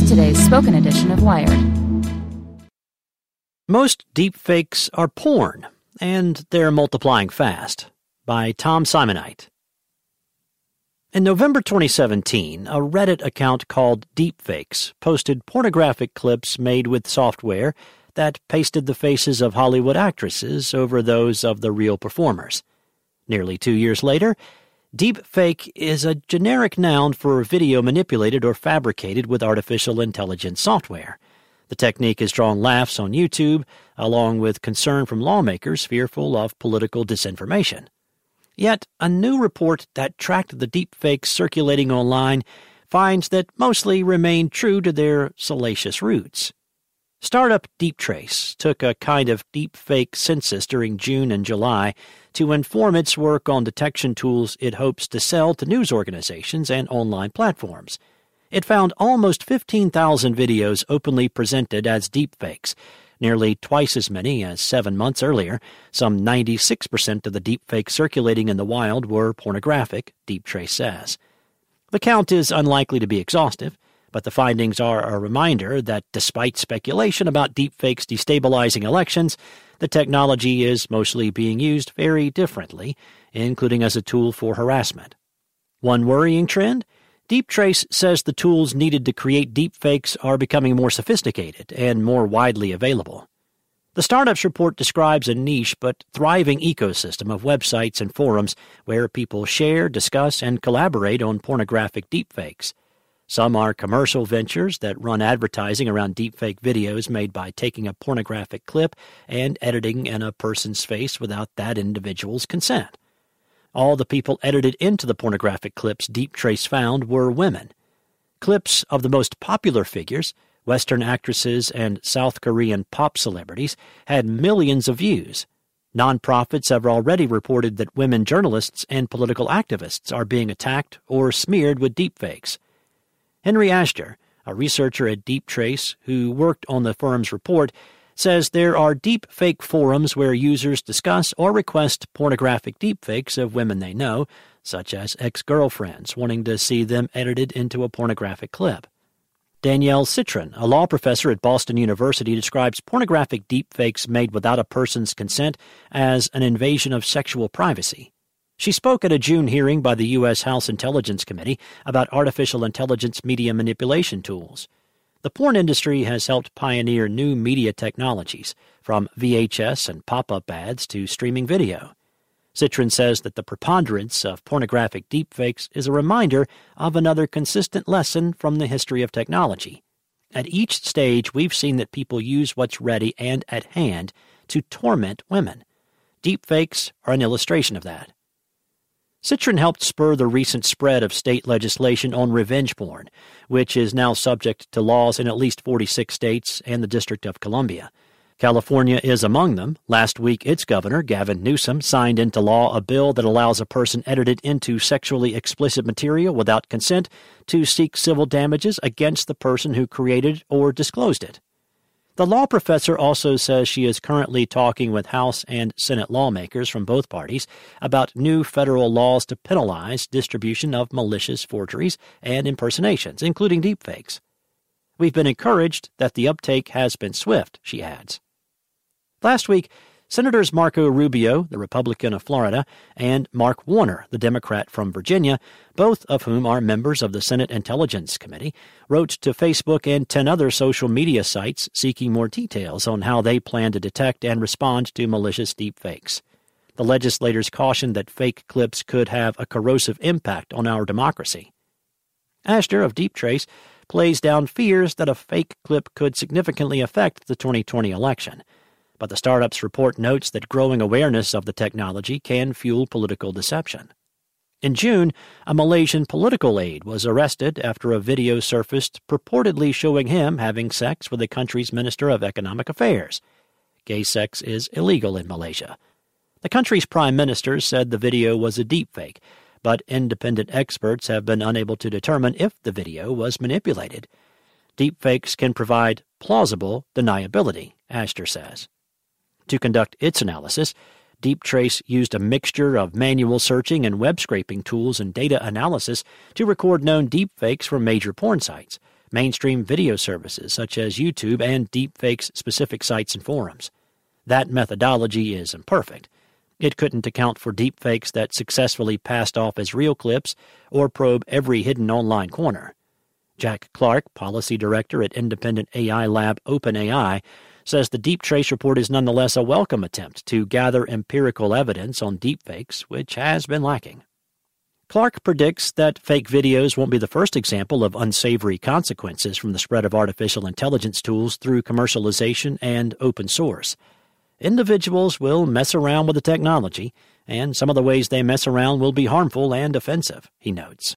Here's today's spoken edition of Wired. Most deepfakes are porn, and they're multiplying fast. By Tom Simonite. In November 2017, a Reddit account called Deepfakes posted pornographic clips made with software that pasted the faces of Hollywood actresses over those of the real performers. Nearly two years later, deepfake is a generic noun for video manipulated or fabricated with artificial intelligence software. The technique has drawn laughs on YouTube, along with concern from lawmakers fearful of political disinformation. Yet, a new report that tracked the deepfakes circulating online finds that mostly remain true to their salacious roots. Startup Deeptrace took a kind of deepfake census during June and July to inform its work on detection tools it hopes to sell to news organizations and online platforms. It found almost 15,000 videos openly presented as deepfakes, nearly twice as many as seven months earlier. Some 96% of the deepfakes circulating in the wild were pornographic, Deeptrace says. The count is unlikely to be exhaustive. But the findings are a reminder that despite speculation about deepfakes destabilizing elections, the technology is mostly being used very differently, including as a tool for harassment. One worrying trend? Deeptrace says the tools needed to create deepfakes are becoming more sophisticated and more widely available. The Startups report describes a niche but thriving ecosystem of websites and forums where people share, discuss, and collaborate on pornographic deepfakes. Some are commercial ventures that run advertising around deepfake videos made by taking a pornographic clip and editing in a person's face without that individual's consent. All the people edited into the pornographic clips Deeptrace found were women. Clips of the most popular figures, Western actresses and South Korean pop celebrities, had millions of views. Nonprofits have already reported that women journalists and political activists are being attacked or smeared with deepfakes. Henry Ajder, a researcher at Deeptrace who worked on the firm's report, says there are deep fake forums where users discuss or request pornographic deepfakes of women they know, such as ex girlfriends wanting to see them edited into a pornographic clip. Danielle Citron, a law professor at Boston University, describes pornographic deepfakes made without a person's consent as an invasion of sexual privacy. She spoke at a June hearing by the U.S. House Intelligence Committee about artificial intelligence media manipulation tools. The porn industry has helped pioneer new media technologies, from VHS and pop up ads to streaming video. Citron says that the preponderance of pornographic deepfakes is a reminder of another consistent lesson from the history of technology. At each stage, we've seen that people use what's ready and at hand to torment women. Deepfakes are an illustration of that. Citron helped spur the recent spread of state legislation on revenge porn, which is now subject to laws in at least 46 states and the District of Columbia. California is among them. Last week, its governor, Gavin Newsom, signed into law a bill that allows a person edited into sexually explicit material without consent to seek civil damages against the person who created or disclosed it. The law professor also says she is currently talking with House and Senate lawmakers from both parties about new federal laws to penalize distribution of malicious forgeries and impersonations, including deepfakes. We've been encouraged that the uptake has been swift, she adds. Last week, Senators Marco Rubio, the Republican of Florida, and Mark Warner, the Democrat from Virginia, both of whom are members of the Senate Intelligence Committee, wrote to Facebook and 10 other social media sites seeking more details on how they plan to detect and respond to malicious deepfakes. The legislators cautioned that fake clips could have a corrosive impact on our democracy. Ajder of DeepTrace plays down fears that a fake clip could significantly affect the 2020 election but the startup's report notes that growing awareness of the technology can fuel political deception. In June, a Malaysian political aide was arrested after a video surfaced purportedly showing him having sex with the country's Minister of Economic Affairs. Gay sex is illegal in Malaysia. The country's prime minister said the video was a deepfake, but independent experts have been unable to determine if the video was manipulated. Deepfakes can provide plausible deniability, Ajder says. To conduct its analysis, DeepTrace used a mixture of manual searching and web scraping tools and data analysis to record known deepfakes from major porn sites, mainstream video services such as YouTube, and deepfakes specific sites and forums. That methodology is imperfect. It couldn't account for deepfakes that successfully passed off as real clips or probe every hidden online corner. Jack Clark, policy director at independent AI lab OpenAI, says the Deep Trace report is nonetheless a welcome attempt to gather empirical evidence on deepfakes, which has been lacking. Clark predicts that fake videos won't be the first example of unsavory consequences from the spread of artificial intelligence tools through commercialization and open source. Individuals will mess around with the technology, and some of the ways they mess around will be harmful and offensive, he notes.